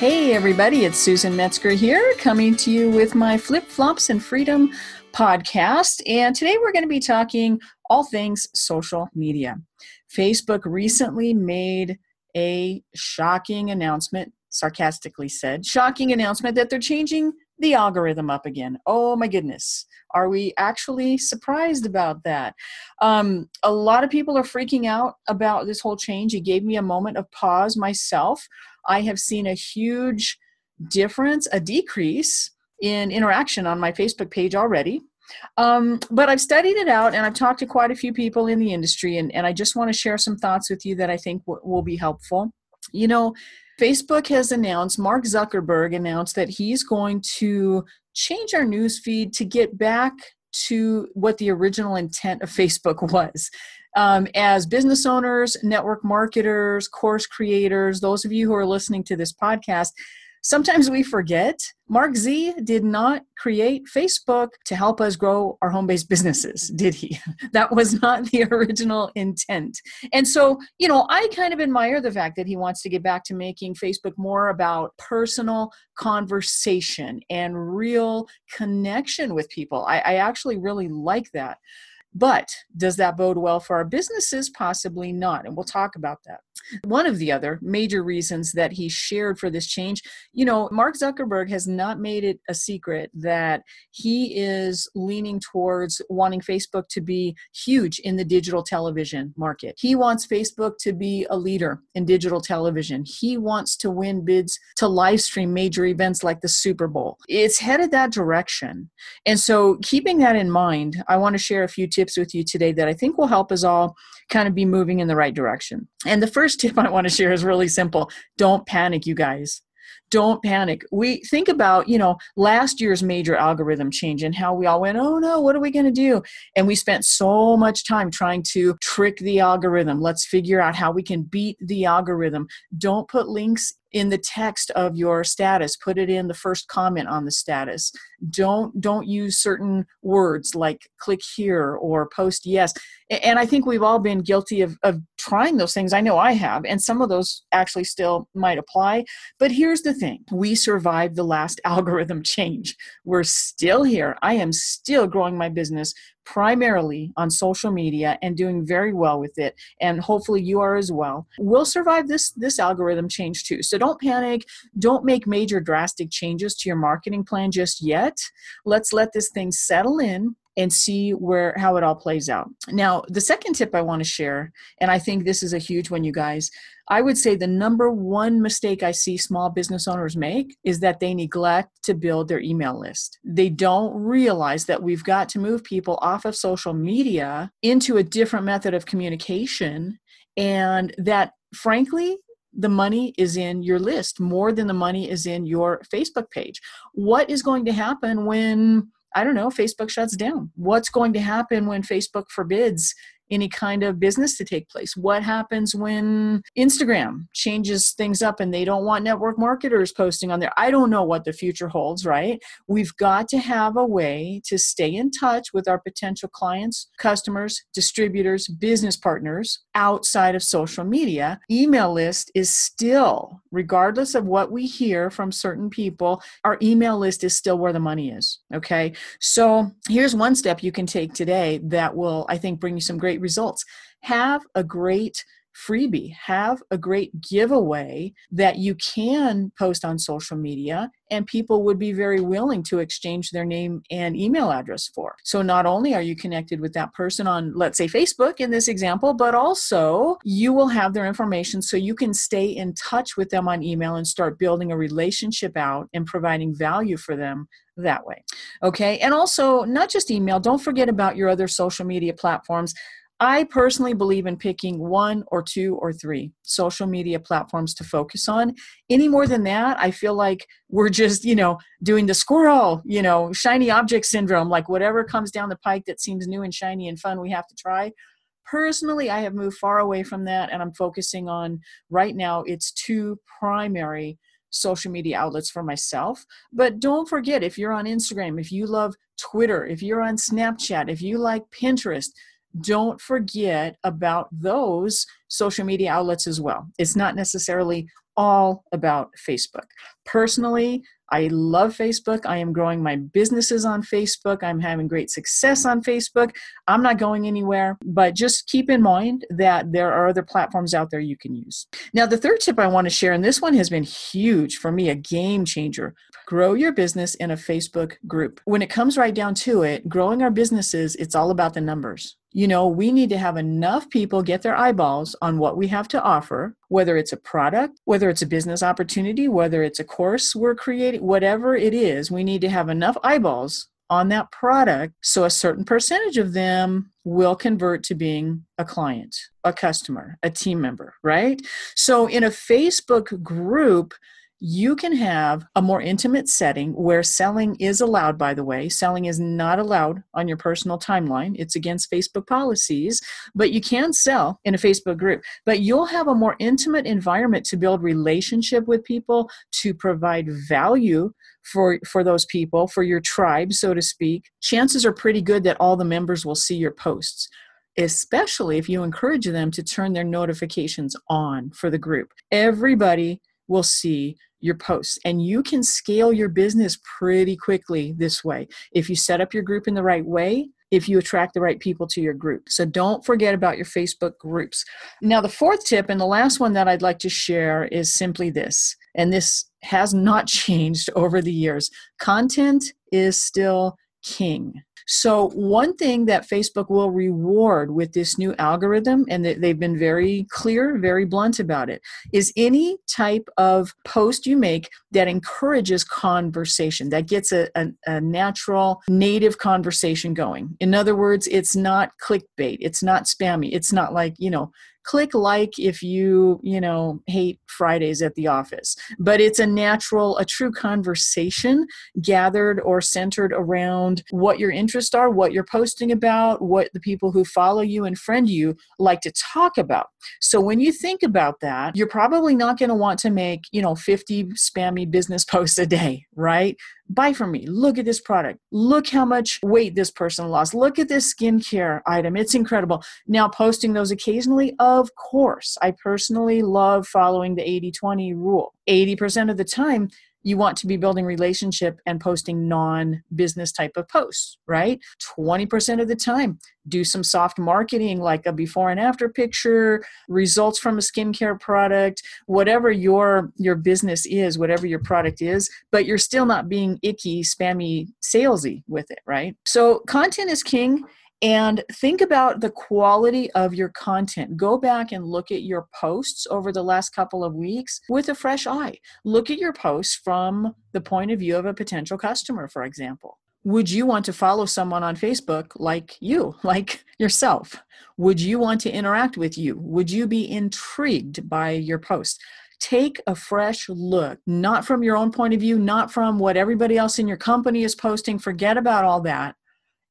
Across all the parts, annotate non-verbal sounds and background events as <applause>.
Hey, everybody, it's Susan Metzger here, coming to you with my Flip Flops and Freedom podcast. And today we're going to be talking all things social media. Facebook recently made a shocking announcement, sarcastically said, shocking announcement that they're changing the algorithm up again. Oh my goodness. Are we actually surprised about that? Um, a lot of people are freaking out about this whole change. It gave me a moment of pause myself. I have seen a huge difference, a decrease in interaction on my Facebook page already. Um, but I've studied it out and I've talked to quite a few people in the industry, and, and I just want to share some thoughts with you that I think w- will be helpful. You know, Facebook has announced, Mark Zuckerberg announced that he's going to change our news feed to get back to what the original intent of Facebook <laughs> was. Um, as business owners, network marketers, course creators, those of you who are listening to this podcast, sometimes we forget Mark Z did not create Facebook to help us grow our home based businesses, did he? <laughs> that was not the <laughs> original intent. And so, you know, I kind of admire the fact that he wants to get back to making Facebook more about personal conversation and real connection with people. I, I actually really like that. But does that bode well for our businesses? Possibly not. And we'll talk about that. One of the other major reasons that he shared for this change, you know, Mark Zuckerberg has not made it a secret that he is leaning towards wanting Facebook to be huge in the digital television market. He wants Facebook to be a leader in digital television. He wants to win bids to live stream major events like the Super Bowl. It's headed that direction. And so, keeping that in mind, I want to share a few tips tips with you today that I think will help us all kind of be moving in the right direction. And the first <laughs> tip I want to share is really simple don't panic, you guys don't panic. We think about, you know, last year's major algorithm change and how we all went, oh no, what are we going to do? And we spent so much time trying to trick the algorithm. Let's figure out how we can beat the algorithm. Don't put links in the text of your status put it in the first comment on the status. Don't don't use certain words like click here or post yes. And i think we've all been guilty of, of trying those things. I know i have and some of those actually still might apply. But here's the thing. We survived the last <laughs> algorithm change. We're still here. I am still growing my business primarily on social media and doing very well with it and hopefully you are as well we'll survive this this algorithm change too. So don't panic. Don't make major drastic changes to your marketing plan just yet. Let's let this thing settle in and see where how it all plays out. Now, the second tip I want to share, and I think this is a huge one, you guys. I would say the number one mistake I see small business owners make is that they neglect to build their email list. They don't realize that we've got to move people off of social media into a different method of communication, and that frankly, the money is in your list more than the money is in your Facebook page. What is going to happen when I don't know, Facebook shuts down. What's going to happen when Facebook forbids any kind of business to take place? What happens when Instagram changes things up and they don't want network marketers posting on there? I don't know what the future holds, right? We've got to have a way to stay in touch with our potential clients, customers, distributors, business partners outside of social media. Email list is still, regardless of what we hear from certain people, our email list is still where the money is. Okay. So here's one step you can take today that will, I think, bring you some great results. Have a great freebie, have a great giveaway that you can post on social media and people would be very willing to exchange their name and email address for. So not only are you connected with that person on, let's say, Facebook in this example, but also you will have their information so you can stay in touch with them on email and start building a relationship out and providing value for them that way. Okay. And also, not just email, don't forget about your other social media platforms. I personally believe in picking one or two or three social media platforms to focus on. Any more than that, I feel like we're just, you know, doing the squirrel, you know, shiny object syndrome, like whatever comes down the pike that seems new and shiny and fun, we have to try. Personally, I have moved far away from that and I'm focusing on right now it's two primary social media outlets for myself. But don't forget if you're on Instagram, if you love Twitter, if you're on Snapchat, if you like Pinterest, don't forget about those social media outlets as well. It's not necessarily all about Facebook. Personally, I love Facebook. I am growing my businesses on Facebook. I'm having great success on Facebook. I'm not going anywhere, but just keep in mind that there are other platforms out there you can use. Now, the third tip I want to share, and this one has been huge for me, a game changer grow your business in a Facebook group. When it comes right down to it, growing our businesses, it's all about the numbers you know, we need to have enough people get their eyeballs on what we have to offer, whether it's a product, whether it's a business opportunity, whether it's a course we're creating, whatever it is, we need to have enough eyeballs on that product so a certain percentage of them will convert to being a client, a customer, a team member, right? So in a Facebook group, you can have a more intimate setting where selling is allowed, by the way. Selling is not allowed on your personal timeline, it's against Facebook policies, but you can sell in a Facebook group. But you'll have a more intimate environment to build relationship with people, to provide value for for those people for your tribe so to speak chances are pretty good that all the members will see your posts especially if you encourage them to turn their notifications on for the group everybody will see your posts and you can scale your business pretty quickly this way if you set up your group in the right way if you attract the right people to your group. So don't forget about your Facebook groups. Now, the fourth tip and the last one that I'd like to share is simply this, and this has not <laughs> changed over the years content is still king. So, one thing that Facebook will reward with this new algorithm, and they've been very clear, very blunt about it, is any type of post you make that encourages conversation, that gets a, a, a natural, native conversation going. In other words, it's not clickbait, it's not spammy, it's not like, you know, click like if you you know hate fridays at the office but it's a natural a true conversation gathered or centered around what your interests are what you're posting about what the people who follow you and friend you like to talk about so when you think about that you're probably not going to want to make you know 50 spammy business <laughs> posts a day right buy from me. Look at this product. Look how much weight this person lost. Look at this skincare item. It's incredible. Now, posting those occasionally, of course. I personally love following the 80 20 rule. 80% of the time, you want to be building relationship and posting non-business type of posts right 20% of the time do some soft marketing like a before and after picture results from a skincare product whatever your your business is whatever your product is but you're still not being icky spammy salesy with it right so content is king and think about the quality of your content. Go back and look at your posts over the last couple of weeks with a fresh eye. Look at your posts from the point of view of a potential customer, for example. Would you want to follow someone on Facebook like you, <laughs> like yourself? Would you want to interact with you? Would you be intrigued by your post? take a fresh look, not from your own point of view, not from what everybody else in your company is posting. Forget about all that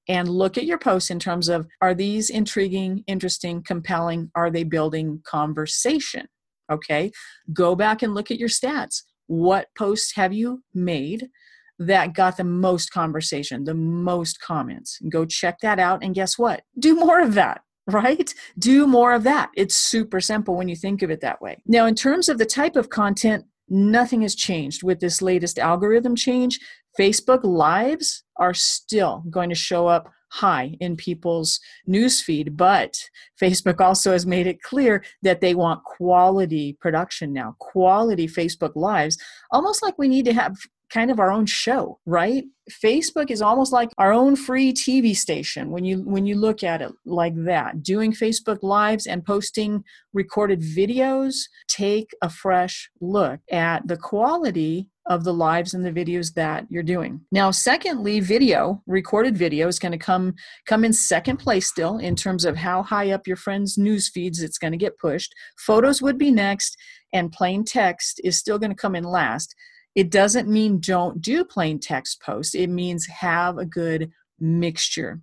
and look at your posts in terms of are these intriguing, interesting, compelling? Are they building conversation? Okay, go back and look at your stats. What posts have you made that got the most conversation, the most comments? Go check that out, and guess what? Do more of that <laughs> right? Do more of that. It's super simple when you think of it that way. Now, in terms of the type of content, nothing has changed with this latest algorithm change. Facebook Lives are still going to show up high in people's newsfeed, but Facebook also has made it clear that they want quality production now, quality Facebook Lives, almost like we need to have kind of our own show right facebook is almost like our own free tv station when you when you look at it like that doing facebook lives and posting recorded videos take a fresh look at the quality of the lives and the videos that you're doing. Now, secondly, video, recorded video is going to come come in second place still in terms of how high up your friends' news feeds it's going to get pushed. Photos would be next, and plain text is still going to come in last. It doesn't mean don't do plain text posts. It means have a good mixture.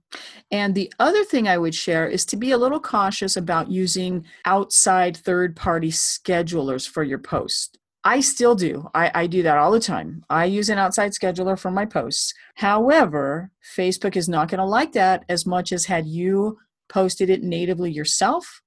And the other thing I would share is to be a little cautious about using outside third party schedulers for your post. I still do. I, I, do that all the time. I use an outside scheduler for my posts. However, Facebook is not going to like that as much as had you posted it natively yourself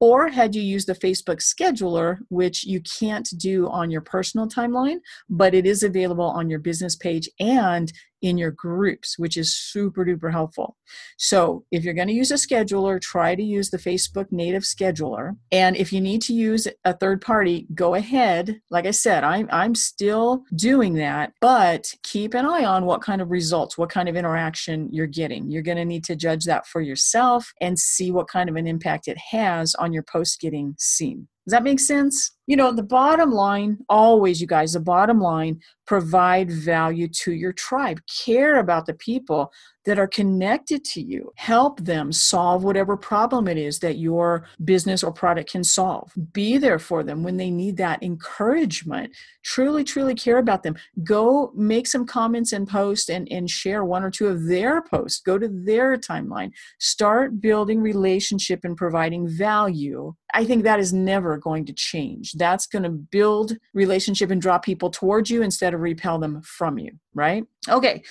Or had you used the Facebook scheduler, which you can't do on your personal timeline, but it is available on your business page and in your groups, which is super duper helpful. So, if you're going to use a scheduler, try to use the Facebook native scheduler. And if you need to use a third party, go ahead. Like I said, I'm, I'm still doing that, but keep an eye on what kind of results, what kind of interaction you're getting. You're going to need to judge that for yourself and see what kind of an impact it has on your post getting seen. Does that make sense? You know, the bottom line, always, you guys, the bottom line, provide value to your tribe. Care about the people that are connected to you. Help them solve whatever problem it is that your business or product can solve. Be there for them when they need that encouragement. Truly, truly care about them. Go make some comments and post and, and share one or two of their posts. Go to their timeline. Start building relationship and providing value. I think that is never going to change that's going to build relationship and draw people towards you instead of repel them from you, right? Okay.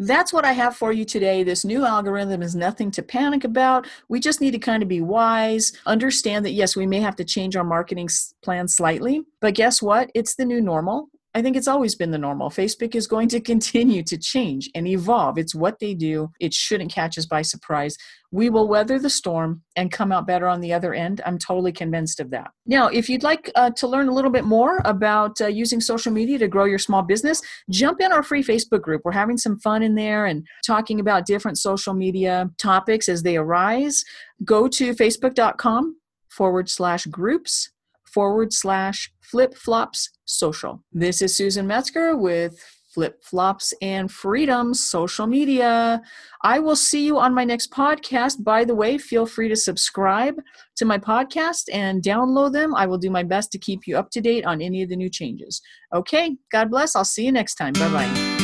That's what I have for you today. This new algorithm is nothing to panic about. We just need to kind of be wise, understand that yes, we may have to change our marketing plan slightly, but guess what? It's the new normal I think it's always been the normal. Facebook is going to <laughs> continue to change and evolve. It's what they do. It shouldn't catch us by surprise. We will weather the storm and come out better on the other end. I'm totally convinced of that. Now, if you'd like uh, to learn a little bit more about uh, using social media to grow your small business, jump in our free Facebook group. We're having some fun in there and talking about different social media topics as they arise. Go to facebook.com forward slash groups forward slash flip flops social. This is Susan Metzger with Flip Flops and Freedom Social Media. I will see you on my next podcast. By the way, feel free to subscribe to my podcast and download them. I will do my best to keep you up to date on any of the new changes. Okay, God bless. I'll see you next time. Bye bye.